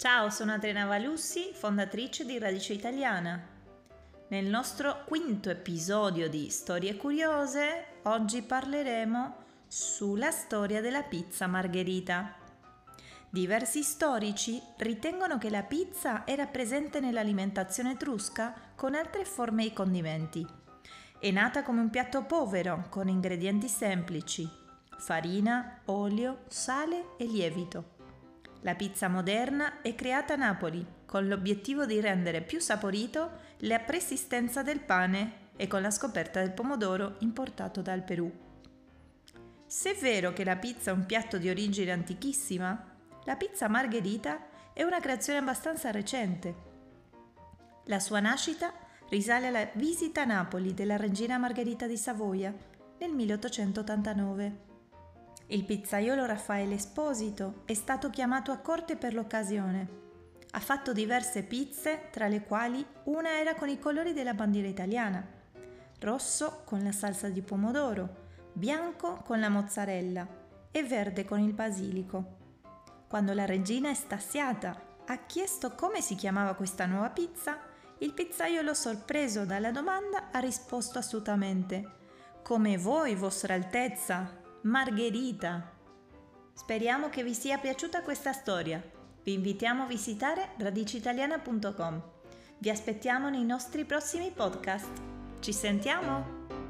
Ciao, sono Adriana Valussi, fondatrice di Radice Italiana. Nel nostro quinto episodio di Storie Curiose, oggi parleremo sulla storia della pizza margherita. Diversi storici ritengono che la pizza era presente nell'alimentazione etrusca con altre forme e condimenti. È nata come un piatto povero, con ingredienti semplici, farina, olio, sale e lievito. La pizza moderna è creata a Napoli con l'obiettivo di rendere più saporito la persistenza del pane e con la scoperta del pomodoro importato dal Perù. Se è vero che la pizza è un piatto di origine antichissima, la pizza margherita è una creazione abbastanza recente. La sua nascita risale alla visita a Napoli della regina Margherita di Savoia nel 1889. Il pizzaiolo Raffaele Esposito è stato chiamato a corte per l'occasione. Ha fatto diverse pizze, tra le quali una era con i colori della bandiera italiana, rosso con la salsa di pomodoro, bianco con la mozzarella e verde con il basilico. Quando la regina, estasiata, ha chiesto come si chiamava questa nuova pizza, il pizzaiolo sorpreso dalla domanda ha risposto astutamente Come voi, Vostra Altezza, Margherita. Speriamo che vi sia piaciuta questa storia. Vi invitiamo a visitare radicitaliana.com. Vi aspettiamo nei nostri prossimi podcast. Ci sentiamo!